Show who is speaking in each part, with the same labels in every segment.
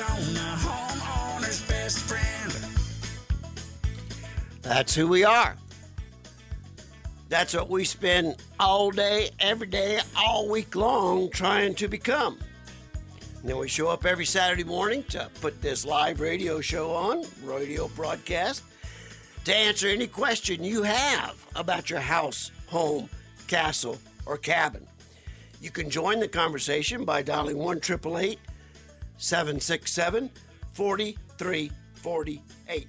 Speaker 1: Arizona homeowner's best friend.
Speaker 2: That's who we are. That's what we spend all day, every day, all week long trying to become. And then we show up every Saturday morning to put this live radio show on, radio broadcast, to answer any question you have about your house, home, castle, or cabin. You can join the conversation by dialing 1 767 4348.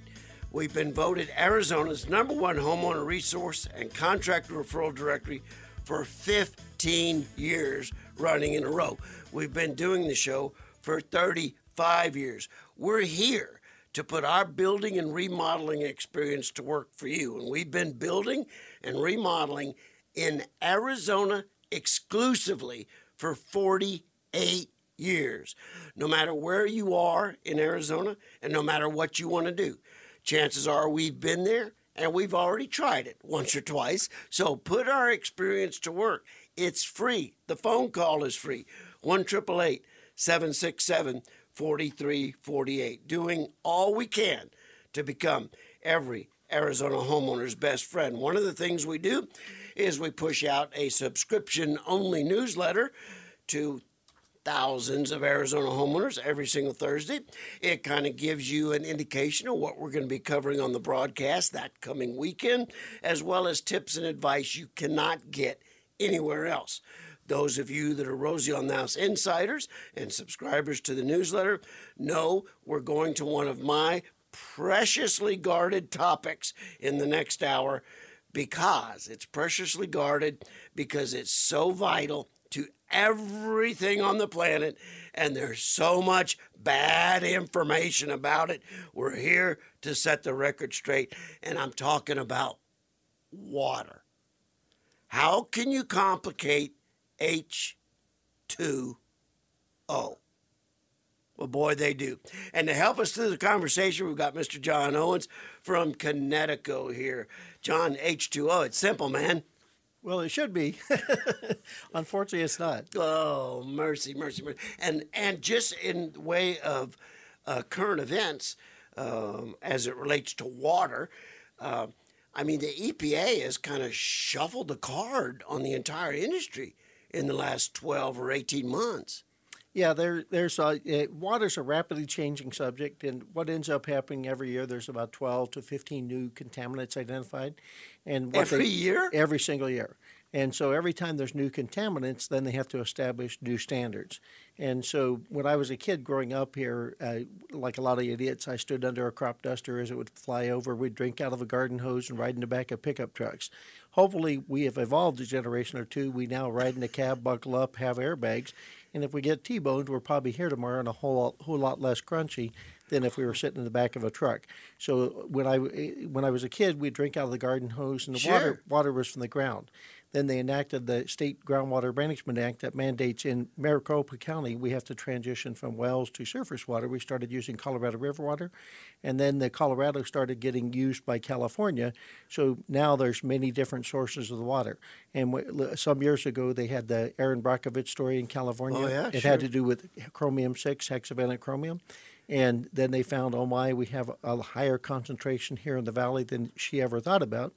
Speaker 2: We've been voted Arizona's number one homeowner resource and contractor referral directory for 15 years running in a row. We've been doing the show for 35 years. We're here to put our building and remodeling experience to work for you. And we've been building and remodeling in Arizona exclusively for 48 years. No matter where you are in Arizona and no matter what you want to do chances are we've been there and we've already tried it once or twice. So put our experience to work. It's free. The phone call is free. 1 767 4348. Doing all we can to become every Arizona homeowner's best friend. One of the things we do is we push out a subscription only newsletter to thousands of Arizona homeowners every single Thursday. It kind of gives you an indication of what we're going to be covering on the broadcast that coming weekend, as well as tips and advice you cannot get anywhere else. Those of you that are Rosie on the House insiders and subscribers to the newsletter know we're going to one of my preciously guarded topics in the next hour because it's preciously guarded because it's so vital everything on the planet, and there's so much bad information about it. We're here to set the record straight, and I'm talking about water. How can you complicate H2O? Well, boy, they do. And to help us through the conversation, we've got Mr. Jon Owens from Kinetico here. Jon, H2O, it's simple, man.
Speaker 3: Well, it should be. Unfortunately, it's not.
Speaker 2: Oh, mercy, mercy, mercy. And and just in the way of uh, current events, um, as it relates to water, uh, I mean, the EPA has kind of shuffled the card on the entire industry in the last twelve or eighteen months.
Speaker 3: Yeah, there, there's a, it, water's a rapidly changing subject, and what ends up happening every year, there's about 12 to 15 new contaminants identified,
Speaker 2: and every they, year,
Speaker 3: every single year. And so every time there's new contaminants, then they have to establish new standards. And so when I was a kid growing up here, uh, like a lot of idiots, I stood under a crop duster as it would fly over. We'd drink out of a garden hose and ride in the back of pickup trucks. Hopefully, we have evolved a generation or two. We now ride in a cab, buckle up, have airbags, and if we get T-boned, we're probably here tomorrow and a whole whole lot less crunchy than if we were sitting in the back of a truck. So when I when I was a kid, we'd drink out of the garden hose, and the
Speaker 2: sure.
Speaker 3: water water was from the ground. Then they enacted the State Groundwater Management Act that mandates in Maricopa County we have to transition from wells to surface water. We started using Colorado River water, and then the Colorado started getting used by California. So now there's many different sources of the water. And w- some years ago they had the Erin Brockovich story in California.
Speaker 2: Oh, yeah,
Speaker 3: it
Speaker 2: sure.
Speaker 3: had to do with chromium six, hexavalent chromium. And then they found, oh my, we have a higher concentration here in the valley than she ever thought about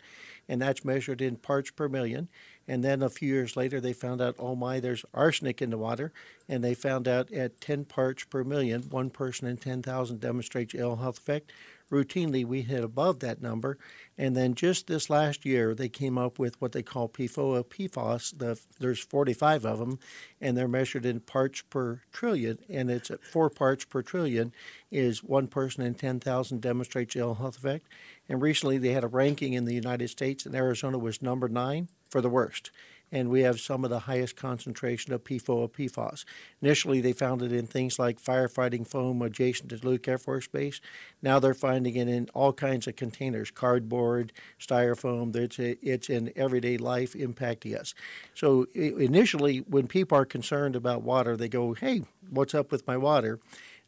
Speaker 3: and that's measured in parts per million. And then a few years later, they found out, oh my, there's arsenic in the water, and they found out at 10 parts per million, one person in 10,000 demonstrates ill health effect. Routinely, we hit above that number, and then just this last year, they came up with what they call PFOA PFOS. The, there's 45 of them, and they're measured in parts per trillion, and it's at four parts per trillion is one person in 10,000 demonstrates ill health effect. And recently, they had a ranking in the United States, and Arizona was number nine for the worst. And we have some of the highest concentration of PFOA PFOS. Initially, they found it in things like firefighting foam adjacent to Luke Air Force Base. Now they're finding it in all kinds of containers cardboard, styrofoam. It's, it's in everyday life impacting us. So, initially, when people are concerned about water, they go, Hey, what's up with my water?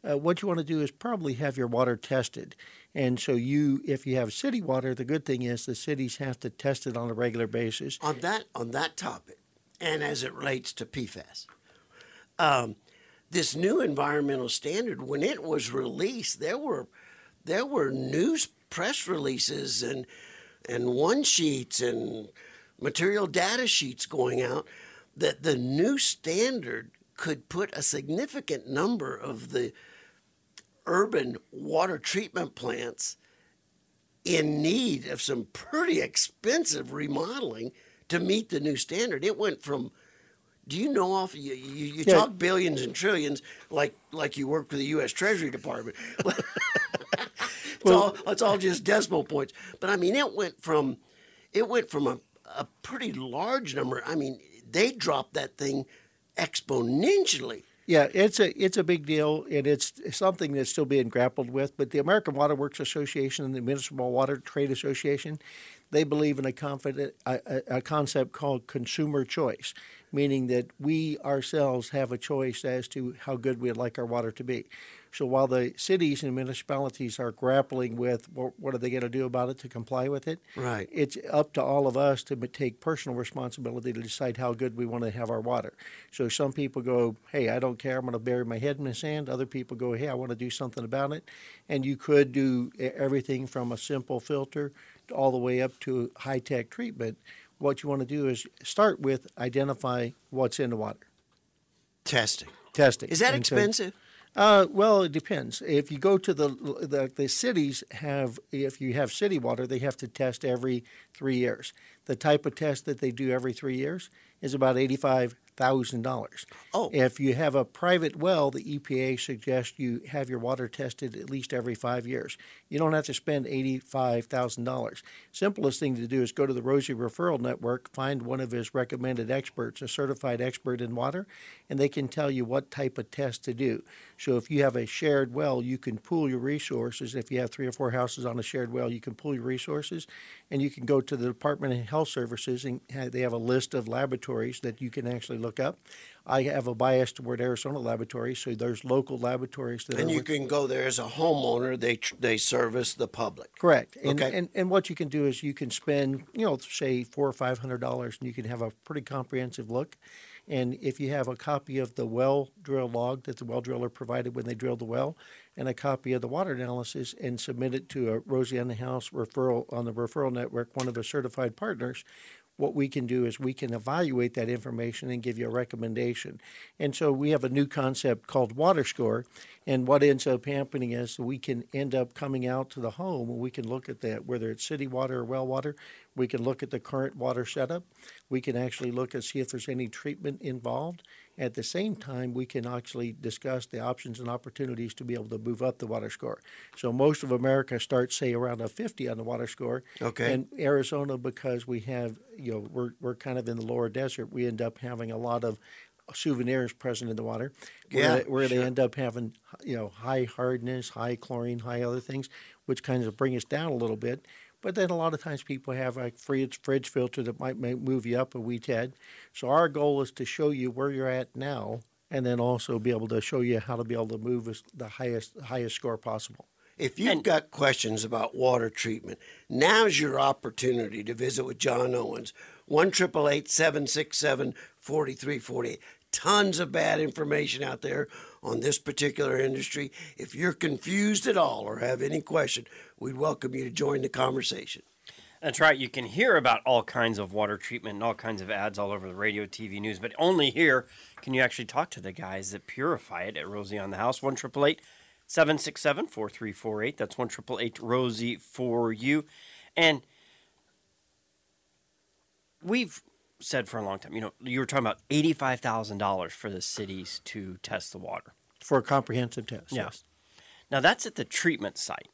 Speaker 3: Uh, what you want to do is probably have your water tested. And so you, if you have city water, the good thing is the cities have to test it on a regular basis.
Speaker 2: On that on that topic, and as it relates to PFAS, um, this new environmental standard, when it was released, there were there were news press releases and and one sheets and material data sheets going out that the new standard could put a significant number of the urban water treatment plants in need of some pretty expensive remodeling to meet the new standard. It went from do you know off you, you, you
Speaker 3: Yeah.
Speaker 2: talk billions and trillions like like you work for the US Treasury Department. it's all it's all just decimal points. But I mean it went from it went from a, a pretty large number. I mean, they dropped that thing exponentially.
Speaker 3: Yeah, it's a it's a big deal, and it's something that's still being grappled with. But the American Water Works Association and the Municipal Water Trade Association, they believe in a confident a, a, concept called consumer choice, meaning that we ourselves have a choice as to how good we'd like our water to be. So while the cities and municipalities are grappling with what, what are they going to do about it to comply with it,
Speaker 2: Right.
Speaker 3: it's up to all of us to take personal responsibility to decide how good we want to have our water. So some people go, "Hey, I don't care. I'm going to bury my head in the sand." Other people go, "Hey, I want to do something about it." And you could do everything from a simple filter all the way up to high-tech treatment. What you want to do is start with identify what's in the water.
Speaker 2: Testing.
Speaker 3: Testing.
Speaker 2: Is that
Speaker 3: And so-
Speaker 2: expensive?
Speaker 3: Uh, well, it depends. If you go to the, the the cities have, if you have city water, they have to test every three years. The type of test that they do every three years is about eighty five thousand dollars.
Speaker 2: Oh.
Speaker 3: If you have a private well, the EPA suggests you have your water tested at least every five years. You don't have to spend eighty five thousand dollars. Simplest thing to do is go to the Rosie Referral Network, find one of his recommended experts, a certified expert in water, and they can tell you what type of test to do. So if you have a shared well, you can pool your resources. If you have three or four houses on a shared well, you can pool your resources, and you can go to the Department of Health Services and they have a list of laboratories that you can actually look up. I have a bias toward Arizona laboratories, so there's local laboratories that
Speaker 2: And
Speaker 3: are
Speaker 2: you
Speaker 3: with-
Speaker 2: can go there as a homeowner. They tr- they service the public.
Speaker 3: Correct. And,
Speaker 2: Okay.
Speaker 3: and and what you can do is you can spend, you know, say four or five hundred dollars, and you can have a pretty comprehensive look. And if you have a copy of the well drill log that the well driller provided when they drilled the well, and a copy of the water analysis, and submit it to a Rosie on the House referral on the referral network, one of the certified partners, what we can do is we can evaluate that information and give you a recommendation. And so we have a new concept called Water Score. And what ends up happening is we can end up coming out to the home and we can look at that, whether it's city water or well water. We can look at the current water setup. We can actually look and see if there's any treatment involved. At the same time, we can actually discuss the options and opportunities to be able to move up the water score. So most of America starts, say, around a 50 on the water score.
Speaker 2: Okay.
Speaker 3: And Arizona, because we have, you know, we're, we're kind of in the lower desert, we end up having a lot of souvenirs present in the water where,
Speaker 2: Yeah,
Speaker 3: they, where
Speaker 2: sure.
Speaker 3: they end up having, you know, high hardness, high chlorine, high other things, which kind of bring us down a little bit. But then a lot of times people have a fridge, fridge filter that might ma- move you up a wee tad. So our goal is to show you where you're at now and then also be able to show you how to be able to move the highest highest score possible.
Speaker 2: If you've got questions about water treatment, now's your opportunity to visit with Jon Owens. 1 767 4348. Tons of bad information out there on this particular industry. If you're confused at all or have any question, we'd welcome you to join the conversation.
Speaker 4: That's right. You can hear about all kinds of water treatment and all kinds of ads all over the radio, TV, news, but only here can you actually talk to the guys that purify it at Rosie on the House. 1 767 4348. That's 1 Rosie for you. And we've said for a long time, you know, you were talking about $85,000 for the cities to test the water.
Speaker 3: For a comprehensive test.
Speaker 4: Yeah.
Speaker 3: yes.
Speaker 4: Now that's at the treatment site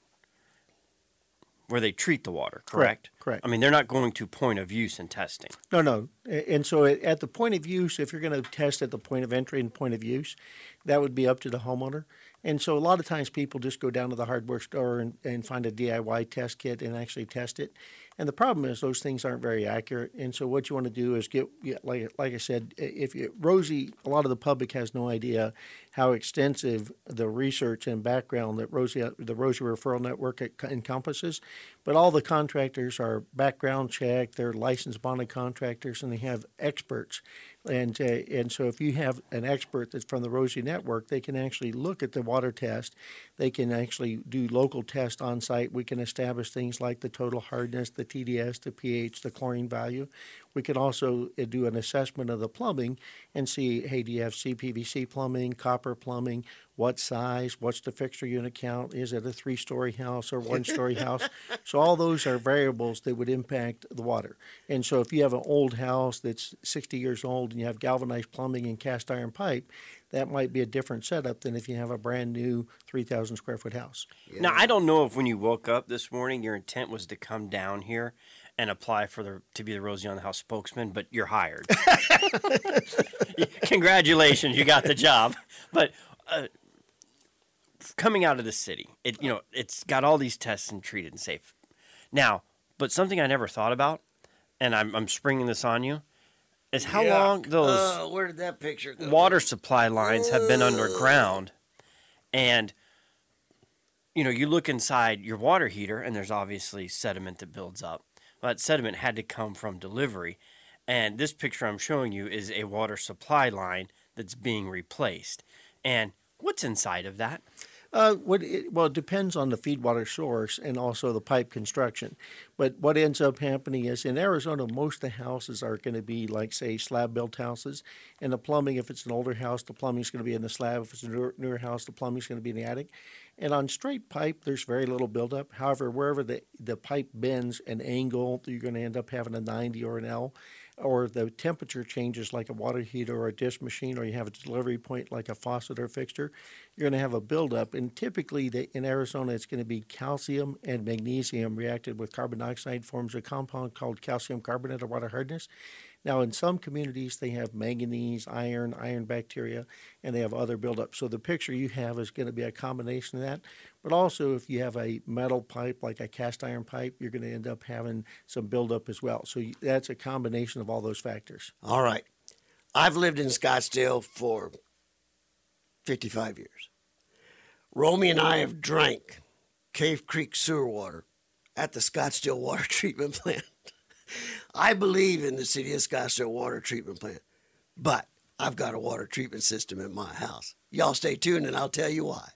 Speaker 4: where they treat the water, correct?
Speaker 3: correct.
Speaker 4: I mean, they're not going to point of use and testing.
Speaker 3: No, no. And so at- at the point of use, if you're going to test at the point of entry and point of use, that would be up to the homeowner. And so a lot of times people just go down to the hardware store and, and find a DIY test kit and actually test it. And the problem is those things aren't very accurate. And so what you want to do is get, like like I said, if you, Rosie, a lot of the public has no idea. how extensive the research and background that Rosie, the Rosie Referral Network encompasses. But all the contractors are background checked, they're licensed bonded contractors, and they have experts. And, uh, and so if you have an expert that's from the Rosie Network, they can actually look at the water test. They can actually do local tests on site. We can establish things like the total hardness, the TDS, the pH, the chlorine value. We can also uh, do an assessment of the plumbing and see, hey, do you have CPVC plumbing, copper plumbing, what size, what's the fixture unit count, is it a three-story house or one-story house? So all those are variables that would impact the water. And so if you have an old house that's 60 years old and you have galvanized plumbing and cast iron pipe, that might be a different setup than if you have a brand new 3,000 square foot house.
Speaker 4: Now I don't know if when you woke up this morning your intent was to come down here and apply for the to be the Rosie on the House spokesman, but you're hired. Congratulations, you got the job. But uh, coming out of the city, it you know it's got all these tests and treated and safe. Now, but something I never thought about, and I'm I'm springing this on you, is how long those
Speaker 2: Uh, where did that picture go?
Speaker 4: water supply lines have been underground and you know you look inside your water heater and there's obviously sediment that builds up well, that sediment had to come from delivery and this picture i'm showing you is a water supply line that's being replaced. And what's inside of that
Speaker 3: Uh, what it, well, it depends on the feed water source and also the pipe construction. But what ends up happening is in Arizona, most of the houses are going to be like, say, slab built houses. And the plumbing, if it's an older house, the plumbing is going to be in the slab. If it's a newer, newer house, the plumbing is going to be in the attic. And on straight pipe, there's very little buildup. However, wherever the, the pipe bends an angle, you're going to end up having a 90 or an L. Or the temperature changes like a water heater or a dish machine, or you have a delivery point like a faucet or fixture, you're going to have a buildup. And typically, the, in Arizona, it's going to be calcium and magnesium reacted with carbon dioxide, forms a compound called calcium carbonate or water hardness. Now, in some communities, they have manganese, iron, iron bacteria, and they have other buildup. So the picture you have is going to be a combination of that. But also, if you have a metal pipe like a cast iron pipe, you're going to end up having some buildup as well. So that's a combination of all those factors.
Speaker 2: All right. I've lived in Scottsdale for 55 years. Romy and I have drank Cave Creek sewer water at the Scottsdale Water Treatment Plant. I believe in the city of Scottsdale Water Treatment Plant, but I've got a water treatment system in my house. Y'all stay tuned and I'll tell you why.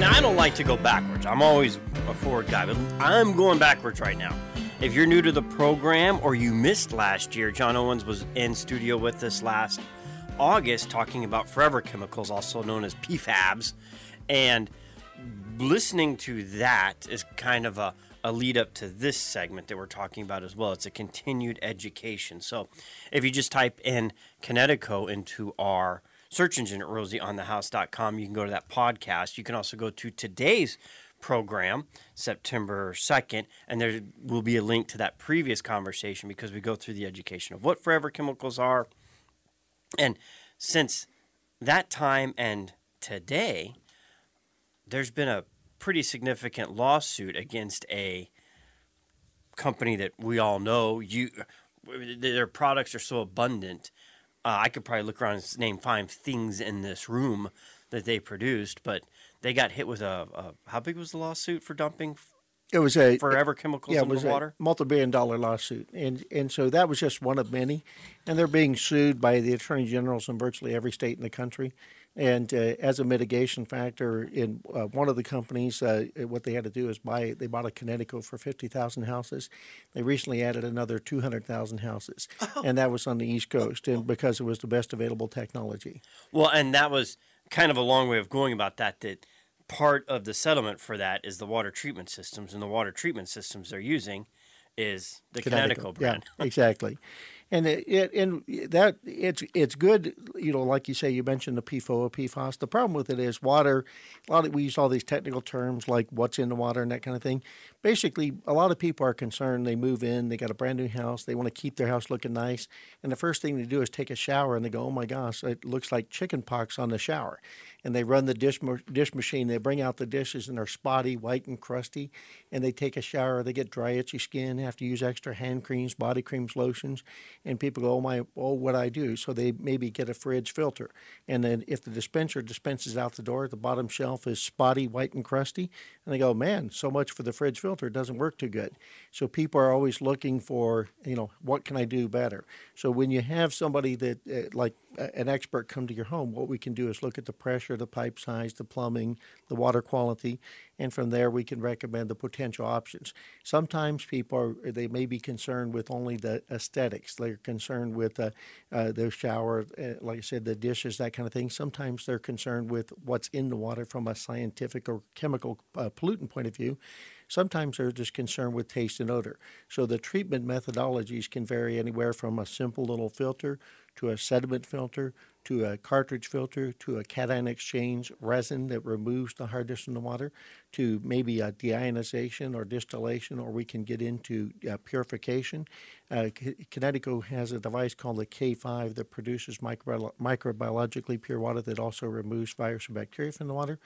Speaker 4: Now, I don't like to go backwards. I'm always a forward guy, but I'm going backwards right now. If you're new to the program or you missed last year, Jon Owens was in studio with us last August talking about forever chemicals, also known as PFAS. And listening to that is kind of a, a lead up to this segment that we're talking about as well. It's a continued education. So if you just type in Kinetico into our search engine at rosieonthehouse.com, you can go to that podcast. You can also go to today's program, September 2nd, and there will be a link to that previous conversation because we go through the education of what forever chemicals are. And since that time and today, there's been a pretty significant lawsuit against a company that we all know. You, their products are so abundant. Uh, I could probably look around and name five things in this room that they produced, but they got hit with a, a how big was the lawsuit for dumping
Speaker 3: It was a
Speaker 4: forever chemicals
Speaker 3: yeah, it was
Speaker 4: the water?
Speaker 3: a multi-billion dollar lawsuit, and and so that was just one of many, and they're being sued by the attorney generals in virtually every state in the country, and uh, as a mitigation factor, in uh, one of the companies, uh, what they had to do is buy they bought a Kinetico for fifty thousand houses, they recently added another two hundred thousand houses, and that was on the East Coast, and because it was the best available technology.
Speaker 4: Well, and that was kind of a long way of going about that. That part of the settlement for that is the water treatment systems, and the water treatment systems they're using is the Kinetico brand.
Speaker 3: Yeah, exactly. And it, it and that it's it's good, you know, like you say, you mentioned the PFOA, PFAS. The problem with it is water. A lot of we use all these technical terms like what's in the water and that kind of thing. Basically, a lot of people are concerned. They move in, they got a brand new house, they want to keep their house looking nice, and the first thing they do is take a shower, and they go, "Oh my gosh, it looks like chicken pox on the shower." and they run the dish dish machine. They bring out the dishes and they're spotty, white, and crusty. And they take a shower. They get dry, itchy skin. Have to use extra hand creams, body creams, lotions. And people go, "Oh my, oh what I do?" So they maybe get a fridge filter. And then if the dispenser dispenses out the door, the bottom shelf is spotty, white, and crusty. And they go, "Man, so much for the fridge filter. It doesn't work too good." So people are always looking for, you know, what can I do better? So when you have somebody that, uh, like uh, an expert, come to your home, what we can do is look at the pressure, the pipe size, the plumbing, the water quality, and from there we can recommend the potential options. Sometimes people are they may be concerned with only the aesthetics. They're concerned with uh, uh, their shower, uh, like I said, the dishes, that kind of thing. Sometimes they're concerned with what's in the water from a scientific or chemical uh, pollutant point of view. Sometimes they're just concerned with taste and odor. So the treatment methodologies can vary anywhere from a simple little filter to a sediment filter to a cartridge filter to a cation exchange resin that removes the hardness in the water to maybe a deionization or distillation, or we can get into uh, purification. Uh, Kinetico has a device called the K5 that produces microbi- microbiologically pure water that also removes virus and bacteria from the water.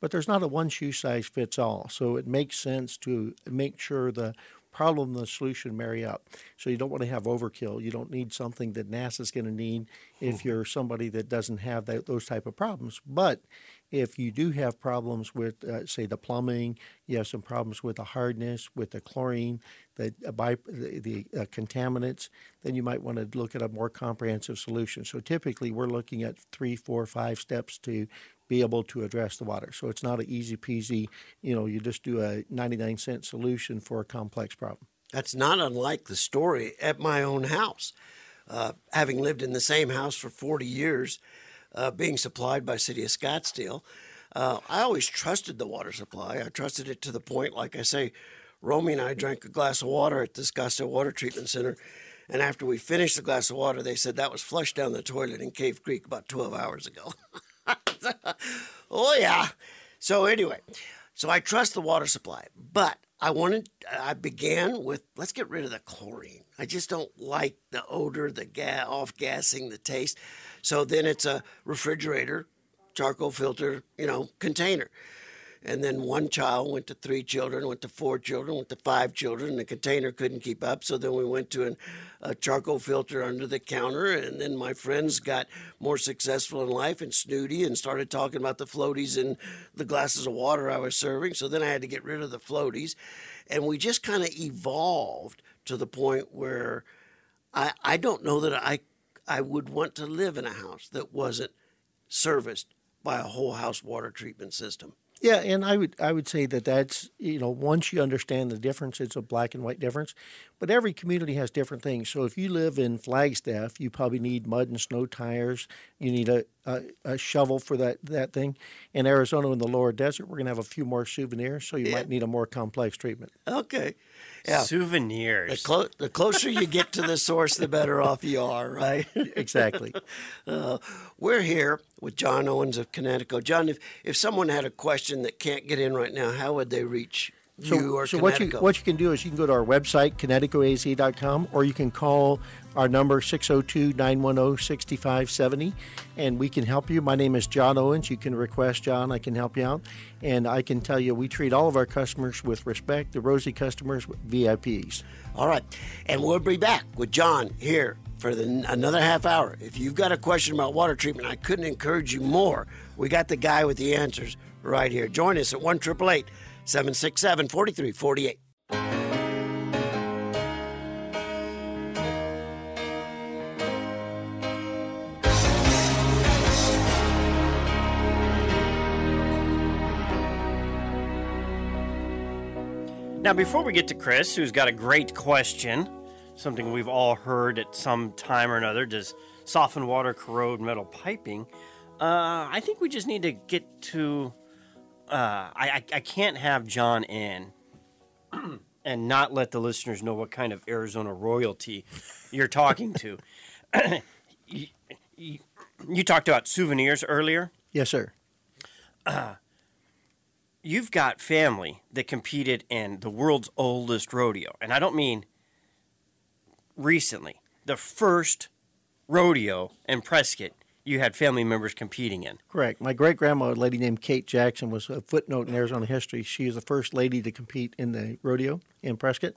Speaker 3: But there's not a one shoe size fits all. So it makes sense to make sure the problem and the solution marry up. So you don't want to have overkill. You don't need something that NASA's going to need if you're somebody that doesn't have that, those type of problems. But if you do have problems with, uh, say, the plumbing, you have some problems with the hardness, with the chlorine, the uh, bi- the, the uh, contaminants, then you might want to look at a more comprehensive solution. So typically, we're looking at three, four, five steps to be able to address the water. So it's not an easy peasy, you know, you just do a 99 cent solution for a complex problem.
Speaker 2: That's not unlike the story at my own house. Uh, having lived in the same house for 40 years, uh, being supplied by City of Scottsdale, uh, I always trusted the water supply. I trusted it to the point, like I say, Romy and I drank a glass of water at the Scottsdale Water Treatment Center. And after we finished the glass of water, they said that was flushed down the toilet in Cave Creek about 12 hours ago. oh, yeah. So, anyway, so I trust the water supply, but I wanted, I began with let's get rid of the chlorine. I just don't like the odor, the ga- off gassing, the taste. So then it's a refrigerator, charcoal filter, you know, container. And then one child went to three children, went to four children, went to five children. And the container couldn't keep up. So then we went to an, a charcoal filter under the counter. And then my friends got more successful in life and snooty and started talking about the floaties in the glasses of water I was serving. So then I had to get rid of the floaties. And we just kind of evolved to the point where I, I don't know that I, I would want to live in a house that wasn't serviced by a whole house water treatment system.
Speaker 3: Yeah, and I would I would say that that's you know once you understand the difference, it's a black and white difference. But every community has different things. So if you live in Flagstaff, you probably need mud and snow tires. You need a, a, a shovel for that that thing. In Arizona, in the lower desert, we're gonna have a few more souvenirs, so you might need a more complex treatment.
Speaker 2: Okay. Yeah. The,
Speaker 4: Souvenirs.
Speaker 2: clo- the closer you get to the source, the better off you are, right?
Speaker 3: Exactly.
Speaker 2: Uh, we're here with Jon Owens of Kinetico. Jon, if, if someone had a question that can't get in right now, how would they reach you or
Speaker 3: so what you what you can do is you can go to our website kineticoaz.com or you can call our number 602-910-6570 and we can help you my name is jon owens you can request jon i can help you out and i can tell you we treat all of our customers with respect the Rosie customers vips
Speaker 2: All right. And we'll be back with Jon here for the, another half hour. If you've got a question about water treatment, I couldn't encourage you more. We got the guy with the answers right here. Join us at 1 767 4348.
Speaker 4: Now, before we get to Chris, who's got a great question, something we've all heard at some time or another does softened water corrode metal piping? Uh, I think we just need to get to. Uh, I, I, I can't have Jon in and not let the listeners know what kind of Arizona royalty you're talking to. you, you, you talked about souvenirs earlier.
Speaker 3: Yes, sir.
Speaker 4: You've got family that competed in the world's oldest rodeo, and I don't mean recently. The first rodeo in Prescott, you had family members competing in.
Speaker 3: Correct. My great grandma, a lady named Kate Jackson, was a footnote in Arizona history. She was the first lady to compete in the rodeo in Prescott.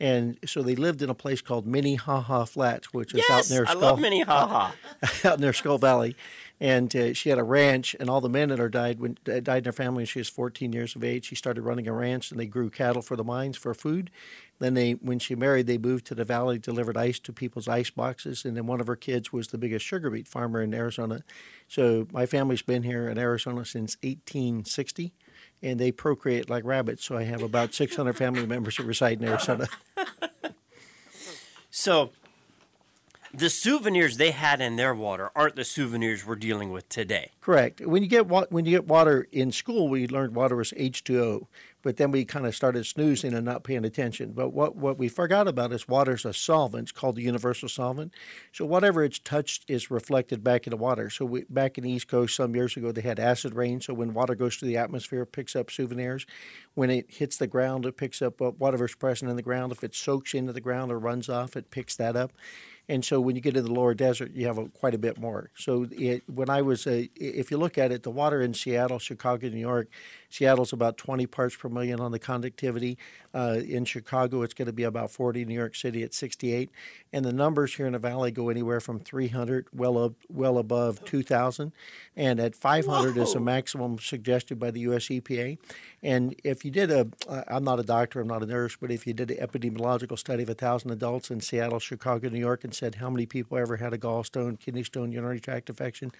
Speaker 3: And so they lived in a place called Minnehaha Flats, which is out
Speaker 4: Yes,
Speaker 3: near
Speaker 4: I
Speaker 3: Skull,
Speaker 4: love Minnehaha.
Speaker 3: out near Skull Valley. And uh, she had a ranch, and all the men that are died when uh, died in her family when she was 14 years of age. She started running a ranch, and they grew cattle for the mines for food. Then they, when she married, they moved to the valley, delivered ice to people's ice boxes, and then one of her kids was the biggest sugar beet farmer in Arizona. So my family's been here in Arizona since 1860, and they procreate like rabbits. So I have about 600 family members that reside in Arizona.
Speaker 4: So, the souvenirs they had in their water aren't the souvenirs we're dealing with today.
Speaker 3: Correct. When you get wa- when you get water in school, we learned water was H2O, but then we kind of started snoozing and not paying attention. But what what we forgot about is water's a solvent. It's called the universal solvent. So whatever it's touched is reflected back into water. So we, back in the East Coast some years ago, they had acid rain. So when water goes through the atmosphere, it picks up souvenirs. When it hits the ground, it picks up uh, what- whatever's present in the ground. If it soaks into the ground or runs off, it picks that up. And so when you get to the lower desert, you have a, quite a bit more. So it, when I was, uh, if you look at it, the water in Seattle, Chicago, New York, Seattle's about 20 parts per million on the conductivity. Uh, in Chicago, it's going to be about 40. New York City at 68. And the numbers here in the valley go anywhere from 300 well up, well above 2,000, and at 500 is the maximum suggested by the U.S. EPA. And if you did a, uh, I'm not a doctor, I'm not a nurse, but if you did an epidemiological study of a thousand adults in Seattle, Chicago, New York, and said how many people ever had a gallstone, kidney stone, urinary tract infection,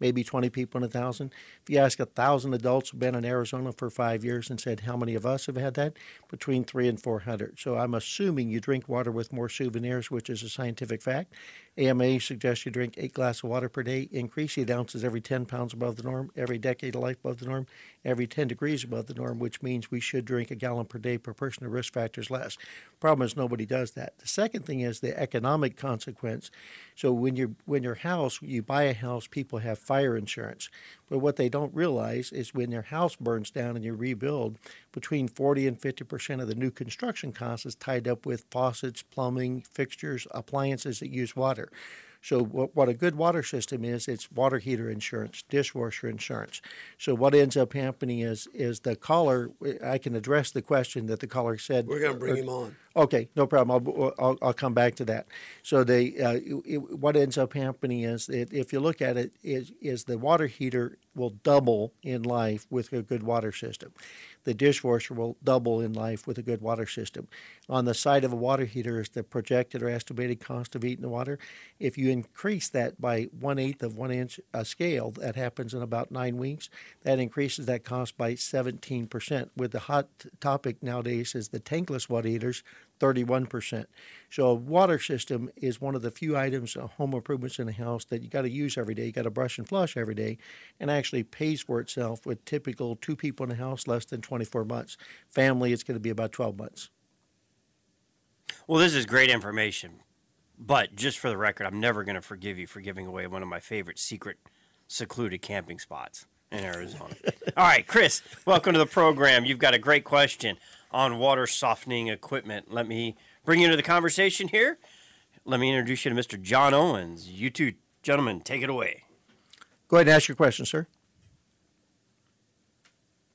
Speaker 3: maybe 20 people in a thousand. If you ask a thousand adults who've been in Arizona for five years and said how many of us have had that, between three and 400. So I'm assuming you drink water with more souvenirs, which is a scientific fact. AMA suggests you drink eight glasses of water per day, increase eight ounces every 10 pounds above the norm, every decade of life above the norm, every 10 degrees above the norm, which means we should drink a gallon per day per person. The risk factors less. Problem is nobody does that. The second thing is the economic consequence. So when you when your house, you buy a house, people have fire insurance. But what they don't realize is when their house burns down and you rebuild, between 40 and 50 percent of the new construction cost is tied up with faucets, plumbing, fixtures, appliances that use water. So what, what a good water system is, it's water heater insurance, dishwasher insurance. So what ends up happening is is the caller. I can address the question that the caller said.
Speaker 2: We're going to bring him on.
Speaker 3: Okay, no problem. I'll, I'll, I'll come back to that. So they, uh, it, what ends up happening is that if you look at it, is is the water heater will double in life with a good water system. The dishwasher will double in life with a good water system. On the side of a water heater is the projected or estimated cost of heating the water. If you increase that by one eighth of one inch a scale, that happens in about nine weeks. That increases that cost by 17%. With the hot topic nowadays is the tankless water heaters, 31%. So a water system is one of the few items, uh, home improvements in a house that you got to use every day. You got to brush and flush every day, and actually pays for itself with typical two people in a house less than 24 months. Family, it's going to be about 12 months.
Speaker 4: Well, this is great information, but just for the record, I'm never going to forgive you for giving away one of my favorite secret secluded camping spots in Arizona. All right, Chris, welcome to the program. You've got a great question on water softening equipment. Let me bring you into the conversation here. Let me introduce you to Mr. Jon Owens. You two gentlemen, take it away.
Speaker 3: Go ahead and ask your question, sir.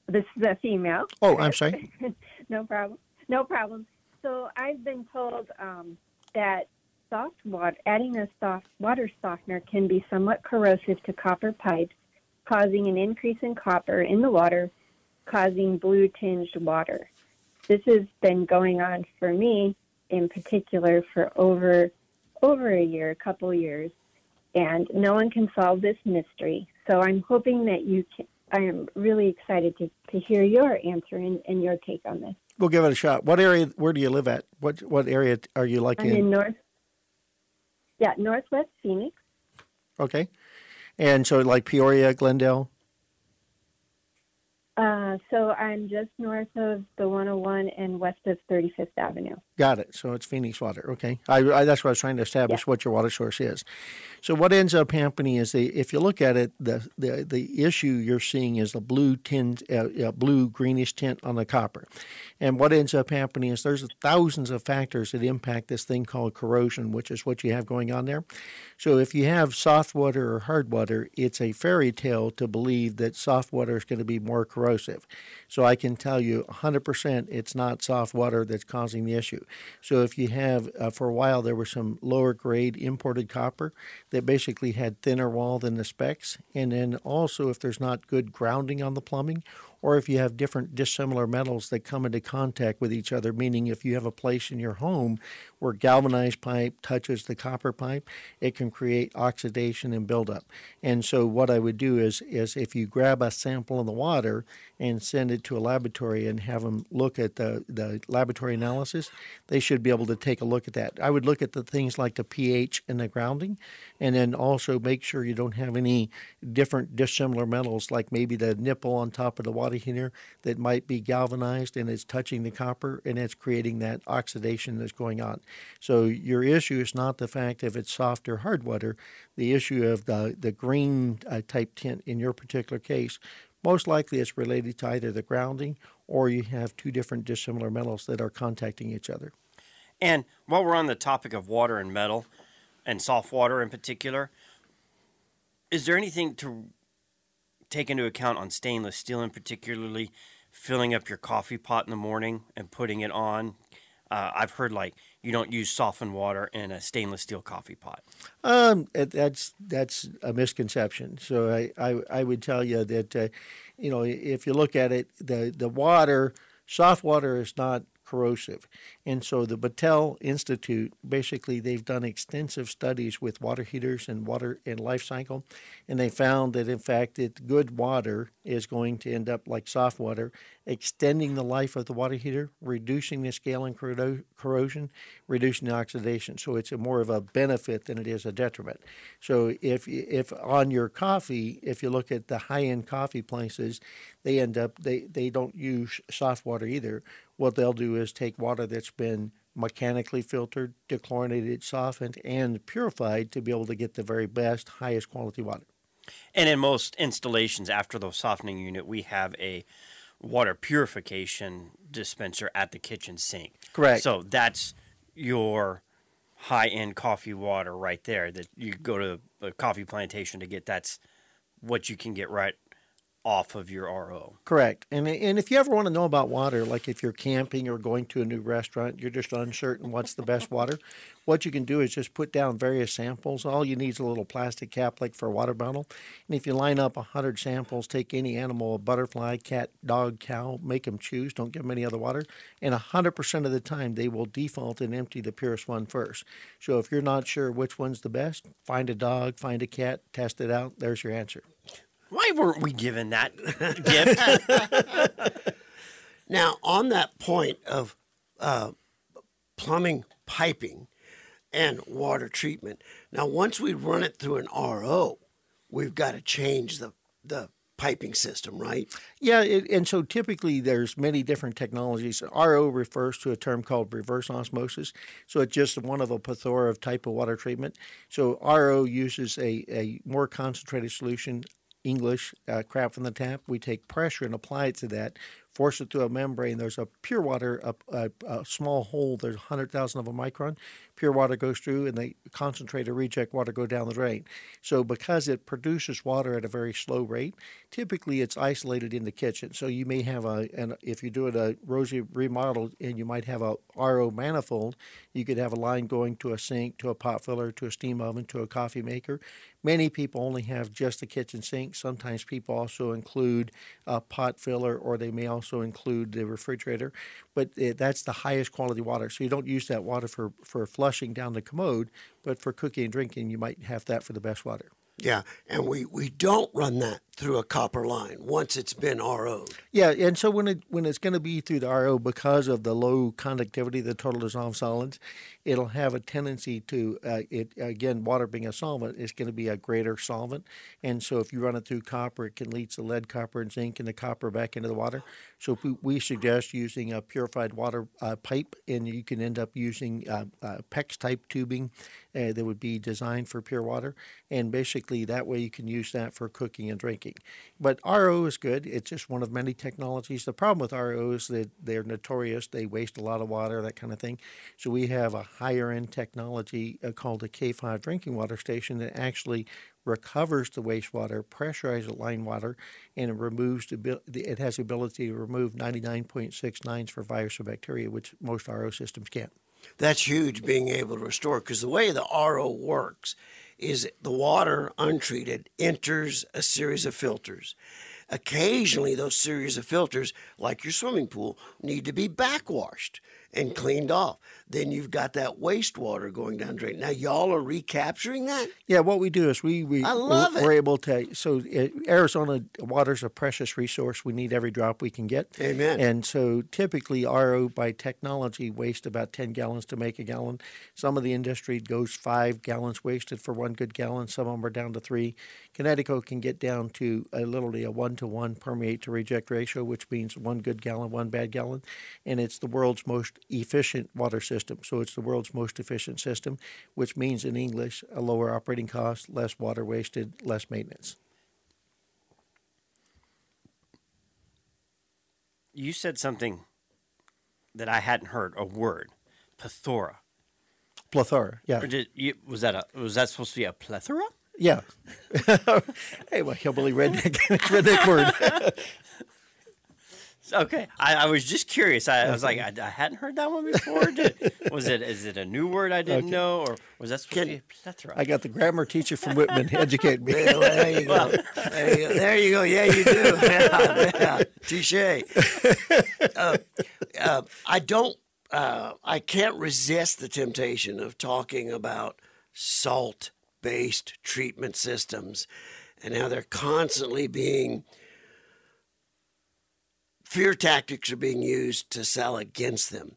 Speaker 5: This is a female.
Speaker 3: Oh, I'm sorry.
Speaker 5: no problem. No problem. So I've been told um, that soft water, adding a soft water softener can be somewhat corrosive to copper pipes, causing an increase in copper in the water, causing blue tinged water. This has been going on for me in particular for over over a year, a couple years, and no one can solve this mystery. So I'm hoping that you can. I am really excited to, to hear your answer and, and your take on this.
Speaker 3: We'll give it a shot. What area? Where do you live at? What what area are you like
Speaker 5: I'm in North, yeah, Northwest Phoenix.
Speaker 3: Okay, and so like Peoria, Glendale.
Speaker 5: Uh, so I'm just north of the 101 and west of 35th Avenue.
Speaker 3: Got it. So it's Phoenix water. Okay. I, I, that's what I was trying to establish what your water source is. So what ends up happening is the, if you look at it, the, the, the issue you're seeing is the blue tint, uh, uh, blue greenish tint on the copper. And what ends up happening is there's thousands of factors that impact this thing called corrosion, which is what you have going on there. So if you have soft water or hard water, it's a fairy tale to believe that soft water is going to be more corrosive. So I can tell you 100% it's not soft water that's causing the issue. So if you have, uh, for a while, there was some lower grade imported copper that basically had thinner wall than the specs. And then also, if there's not good grounding on the plumbing, or if you have different dissimilar metals that come into contact with each other, meaning if you have a place in your home where galvanized pipe touches the copper pipe, it can create oxidation and buildup. And so what I would do is is if you grab a sample of the water and send it to a laboratory and have them look at the, the laboratory analysis, they should be able to take a look at that. I would look at the things like the pH and the grounding, and then also make sure you don't have any different dissimilar metals, like maybe the nipple on top of the water heater that might be galvanized and it's touching the copper and it's creating that oxidation that's going on. So your issue is not the fact if it's soft or hard water, the issue of the, the green uh, type tint in your particular case most likely it's related to either the grounding or you have two different dissimilar metals that are contacting each other.
Speaker 4: And while we're on the topic of water and metal, and soft water in particular, is there anything to take into account on stainless steel, and particularly filling up your coffee pot in the morning and putting it on? Uh, I've heard like you don't use softened water in a stainless steel coffee pot.
Speaker 3: Um, that's that's a misconception. So I, I, I would tell you that uh, you know if you look at it, the the water, soft water is not corrosive. And so the Battelle Institute, basically, they've done extensive studies with water heaters and water and life cycle, and they found that in fact that good water is going to end up like soft water, extending the life of the water heater, reducing the scale and corro- corrosion, reducing the oxidation. So it's more of a benefit than it is a detriment. So if if on your coffee, if you look at the high end coffee places, they end up they, they don't use soft water either. What they'll do is take water that's been mechanically filtered, dechlorinated, softened, and purified to be able to get the very best, highest quality water.
Speaker 4: And in most installations, after the softening unit, we have a water purification dispenser at the kitchen sink.
Speaker 3: Correct.
Speaker 4: So that's your high end coffee water right there that you go to a coffee plantation to get. That's what you can get right off of your RO.
Speaker 3: Correct. And and if you ever want to know about water, like if you're camping or going to a new restaurant, you're just uncertain what's the best water, what you can do is just put down various samples. All you need is a little plastic cap like for a water bottle. And if you line up 100 samples, take any animal, a butterfly, cat, dog, cow, make them choose, don't give them any other water, and 100% of the time they will default and empty the purest one first. So if you're not sure which one's the best, find a dog, find a cat, test it out, there's your answer.
Speaker 4: Why weren't we given that gift?
Speaker 2: Now, on that point of uh, plumbing piping and water treatment, now once we run it through an RO, we've got to change the the piping system, right?
Speaker 3: Yeah, it, and so typically there's many different technologies. RO refers to a term called reverse osmosis, so it's just one of a plethora of type of water treatment. So RO uses a, a more concentrated solution. English uh, crap from the tap. We take pressure and apply it to that, force it through a membrane. There's a pure water, a, a, a small hole. There's 100,000 of a micron. Pure water goes through, and the concentrated reject water go down the drain. So because it produces water at a very slow rate, typically it's isolated in the kitchen. So you may have a, and if you do it a Rosie remodel, and you might have a RO manifold, you could have a line going to a sink, to a pot filler, to a steam oven, to a coffee maker. Many people only have just the kitchen sink. Sometimes people also include a pot filler, or they may also include the refrigerator. But uh, that's the highest quality water. So you don't use that water for, for flushing down the commode, but for cooking and drinking, you might have that for the best water.
Speaker 2: Yeah, and we, we don't run that through a copper line once it's been RO'd.
Speaker 3: Yeah, and so when it when it's going to be through the RO because of the low conductivity the total dissolved solids, it'll have a tendency to uh, it again water being a solvent is going to be a greater solvent, and so if you run it through copper, it can leach the lead, copper, and zinc and the copper back into the water. So we, we suggest using a purified water uh, pipe, and you can end up using uh, uh, PEX type tubing uh, that would be designed for pure water, and basically that way you can use that for cooking and drinking. But RO is good. It's just one of many technologies. The problem with RO is that they're notorious. They waste a lot of water, that kind of thing. So we have a higher end technology uh, called a K5 drinking water station that actually recovers the wastewater, pressurizes the line water, and it removes the, it has the ability to remove 99.69s for virus or bacteria, which most RO systems can't.
Speaker 2: That's huge being able to restore because the way the RO works is the water untreated enters a series of filters. Occasionally, those series of filters, like your swimming pool, need to be backwashed and cleaned off. Then you've got that wastewater going down drain. Now, y'all are recapturing that?
Speaker 3: Yeah, what we do is we we
Speaker 2: I love
Speaker 3: we're, we're able to. So uh, Arizona water's a precious resource. We need every drop we can get.
Speaker 2: Amen.
Speaker 3: And so typically RO by technology waste about ten gallons to make a gallon. Some of the industry goes five gallons wasted for one good gallon. Some of them are down to three. Kinetico can get down to a, literally a one to one permeate to reject ratio, which means one good gallon, one bad gallon, and it's the world's most efficient water system. So it's the world's most efficient system, which means in English a lower operating cost, less water wasted, less maintenance.
Speaker 4: You said something that I hadn't heard. A word, plethora.
Speaker 3: Plethora, yeah,
Speaker 4: did you, was that a was that supposed to be a plethora?
Speaker 3: yeah. hey, well, hillbilly redneck, redneck word.
Speaker 4: Okay, I, I was just curious. I, I was like, I, I hadn't heard that one before. Did, was it is it a new word I didn't know, or was that supposed
Speaker 2: Can-
Speaker 4: to be a plethora?
Speaker 3: I got the grammar teacher from Whitman educate me.
Speaker 2: Yeah, well, there you go. There you go. There you go. Yeah, you do. Yeah, yeah. Touche. Uh, uh, I don't. Uh, I can't resist the temptation of talking about salt-based treatment systems and how they're constantly being fear tactics are being used to sell against them.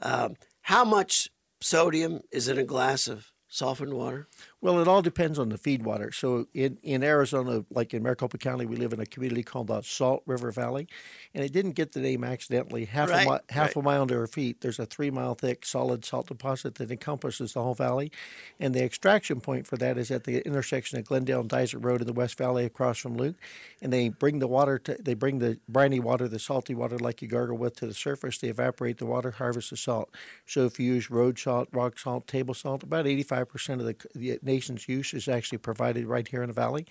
Speaker 2: Um, how much sodium is in a glass of softened water?
Speaker 3: Well, it all depends on the feed water. So in, in Arizona, like in Maricopa County, we live in a community called the Salt River Valley, and it didn't get the name accidentally. Half
Speaker 2: Right,
Speaker 3: a mi- half
Speaker 2: right.
Speaker 3: a mile under our feet, there's a three mile thick solid salt deposit that encompasses the whole valley, and the extraction point for that is at the intersection of Glendale and Dysart Road in the West Valley, across from Luke. And they bring the water to they bring the briny water, the salty water like you gargle with, to the surface. They evaporate the water, harvest the salt. So if you use road salt, rock salt, table salt, about 85% of the, the use is actually provided right here in the valley.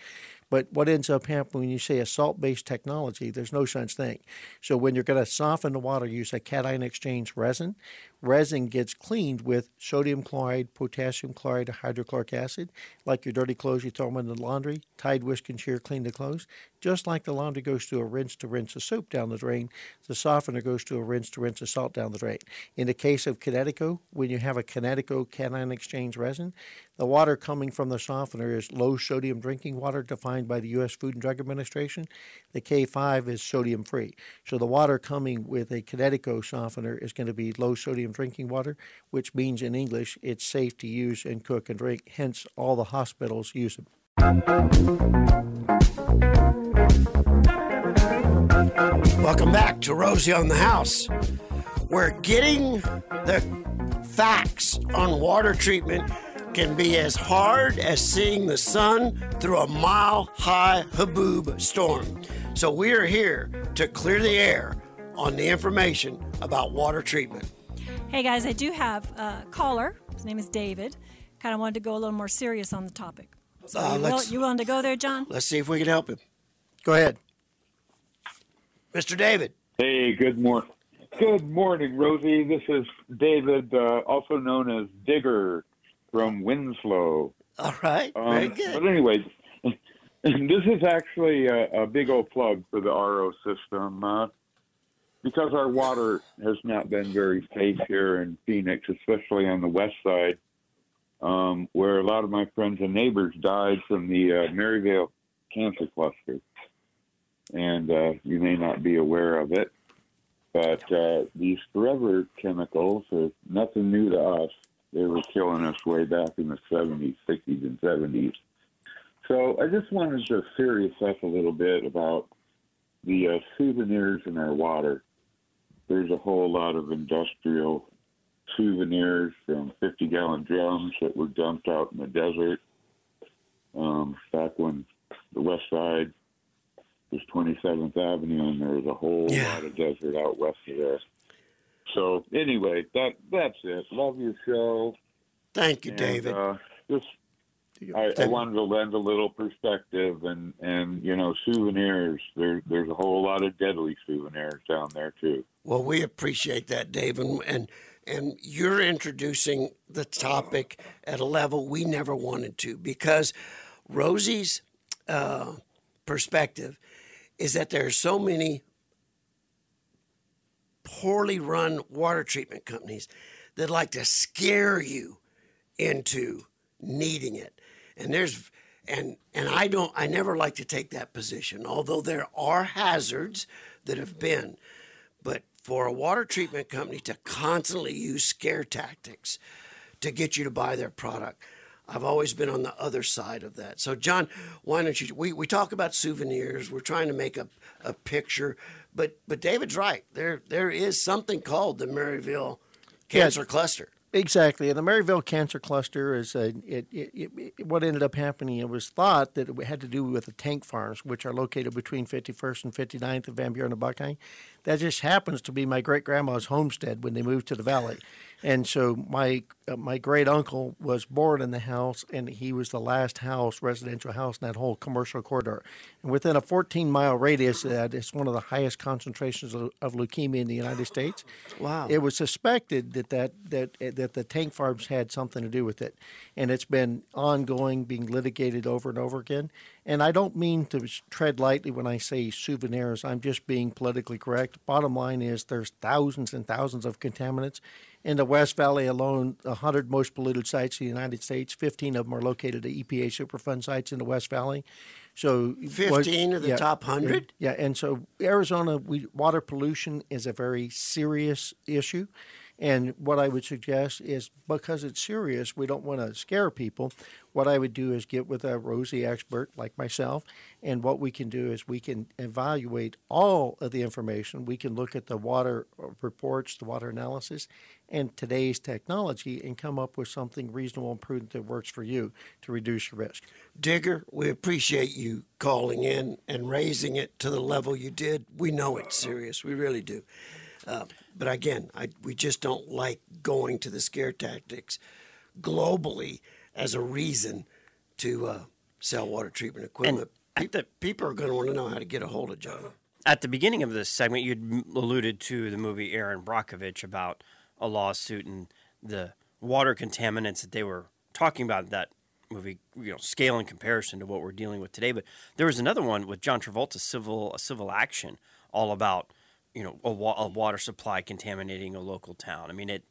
Speaker 3: But what ends up happening when you say a salt based technology, there's no such thing. So when you're going to soften the water, use a cation exchange resin. Resin gets cleaned with sodium chloride, potassium chloride, or hydrochloric acid. Like your dirty clothes, you throw them in the laundry, Tide, Wisk, and Cheer clean the clothes. Just like the laundry goes through a rinse to rinse the soap down the drain, the softener goes through a rinse to rinse the salt down the drain. In the case of Kinetico, when you have a Kinetico cation exchange resin, the water coming from the softener is low sodium drinking water defined by the U.S. Food and Drug Administration. The K5 is sodium free. So the water coming with a Kinetico softener is going to be low sodium drinking water, which means in English it's safe to use and cook and drink. Hence, all the hospitals use them.
Speaker 2: Welcome back to Rosie on the House. We're getting the facts on water treatment can be as hard as seeing the sun through a mile high haboob storm. So we are here to clear the air on the information about water treatment.
Speaker 6: Hey guys, I do have a caller. His name is David. Kind of wanted to go a little more serious on the topic. So
Speaker 2: Uh,
Speaker 6: you, will, you willing to go there, Jon?
Speaker 2: Let's see if we can help him.
Speaker 3: Go ahead.
Speaker 2: Mr. David.
Speaker 7: Hey, good morning. Good morning, Rosie. This is David, uh, also known as Digger from Winslow.
Speaker 2: All right. Very
Speaker 7: Um,
Speaker 2: good.
Speaker 7: But anyway, this is actually a, a big old plug for the RO system. Uh, because our water has not been very safe here in Phoenix, especially on the west side. um, where a lot of my friends and neighbors died from the uh, Maryvale cancer cluster. And uh, you may not be aware of it, but uh, these forever chemicals are nothing new to us. They were killing us way back in the 70s, 60s, and 70s. So I just wanted to serious up a little bit about the uh, souvenirs in our water. There's a whole lot of industrial souvenirs from 50 gallon drums that were dumped out in the desert um, back when the west side was 27th Avenue and there was a whole
Speaker 2: Yeah.
Speaker 7: lot of desert out west of there. So anyway, that that's it. Love your show.
Speaker 2: Thank you,
Speaker 7: and,
Speaker 2: David.
Speaker 7: Uh, just I, I wanted to lend a little perspective and and you know souvenirs. There there's a whole lot of deadly souvenirs down there too.
Speaker 2: Well, we appreciate that, Dave, and and, and you're introducing the topic at a level we never wanted to because Rosie's uh, perspective is that there are so many poorly run water treatment companies that like to scare you into needing it. And there's and and I don't I never like to take that position, although there are hazards that have been. But for a water treatment company to constantly use scare tactics to get you to buy their product, I've always been on the other side of that. So, Jon, why don't you? We, we talk about souvenirs. We're trying to make a, a picture, but but David's right. There there is something called the Maryvale Cancer Cluster.
Speaker 3: Exactly, and the Maryvale Cancer Cluster is a, it, it, it, what ended up happening. It was thought that it had to do with the tank farms, which are located between 51st and 59th of Van Buren and Buckeye. That just happens to be my great grandma's homestead when they moved to the valley, and so my uh, my great uncle was born in the house, and he was the last house, residential house in that whole commercial corridor. And within a 14 mile radius, of that it's one of the highest concentrations of, of leukemia in the United States.
Speaker 2: Wow.
Speaker 3: It was suspected that that that that the tank farms had something to do with it, and it's been ongoing, being litigated over and over again. And I don't mean to tread lightly when I say souvenirs. I'm just being politically correct. Bottom line is there's thousands and thousands of contaminants. In the West Valley alone, the 100 most polluted sites in the United States, 15 of them are located at EPA Superfund sites in the West Valley. So was-
Speaker 2: 15 of the top 100?
Speaker 3: yeah, and so Arizona, we, water pollution is a very serious issue. And what I would suggest is because it's serious, we don't want to scare people. What I would do is get with a Rosie expert like myself, and what we can do is we can evaluate all of the information. We can look at the water reports, the water analysis, and today's technology, and come up with something reasonable and prudent that works for you to reduce your risk.
Speaker 2: Digger, we appreciate you calling in and raising it to the level you did. We know it's serious. We really do. Uh, but again, I, we just don't like going to the scare tactics globally as a reason to uh, sell water treatment equipment.
Speaker 4: at the-
Speaker 2: people are going to want to know how to get a hold of Jon.
Speaker 4: At the beginning of this segment, you'd alluded to the movie Erin Brockovich about a lawsuit and the water contaminants that they were talking about that movie, you know, scale in comparison to what we're dealing with today. But there was another one with John Travolta, civil a civil action, all about you know a, wa- a water supply contaminating a local town. I mean, it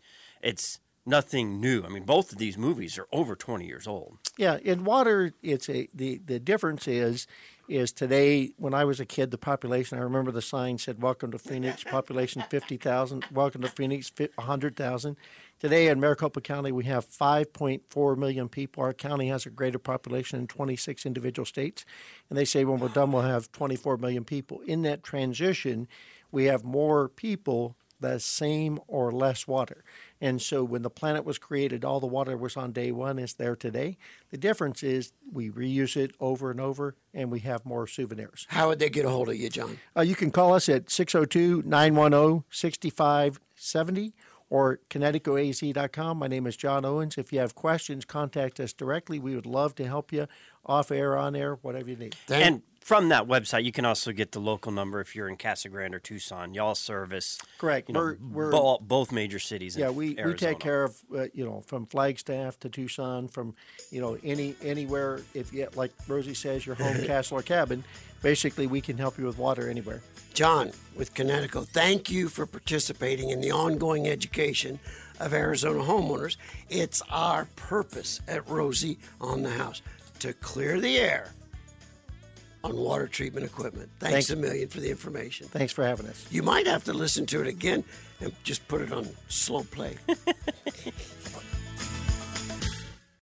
Speaker 4: it's nothing new. I mean, both of these movies are over twenty years old.
Speaker 3: Yeah, in water, it's a the the difference is is today when I was a kid, the population. I remember the sign said "Welcome to Phoenix," population fifty thousand. Welcome to Phoenix, hundred thousand. Today in Maricopa County, we have 5.4 million people. Our county has a greater population in 26 individual states, and they say when we're done, we'll have 24 million people. In that transition, we have more people the same or less water. And so when the planet was created, all the water was on day one is there today. The difference is we reuse it over and over and we have more souvenirs.
Speaker 2: How would they get a hold of you, Jon?
Speaker 3: Uh, you can call us at oh, 602 910 6570 or kineticoaz.com. My name is Jon Owens. If you have questions, contact us directly. We would love to help you off air, on air, whatever you need.
Speaker 2: Thank-
Speaker 4: And from that website, you can also get the local number if you're in Casa Grande or Tucson. Y'all service
Speaker 3: Correct.
Speaker 4: You know,
Speaker 3: We're- we're-
Speaker 4: bo- both major cities.
Speaker 3: Yeah, we, we
Speaker 4: Arizona.
Speaker 3: take care of uh, you know from Flagstaff to Tucson, from you know any anywhere. If you like Rosie says, your home, castle, or cabin, basically we can help you with water anywhere.
Speaker 2: Jon with Kinetico, thank you for participating in the ongoing education of Arizona homeowners. It's our purpose at Rosie on the House to clear the air on water treatment equipment. Thanks
Speaker 3: Thank-
Speaker 2: a million for the information.
Speaker 3: Thanks for having us.
Speaker 2: You might have to listen to it again and just put it on slow play.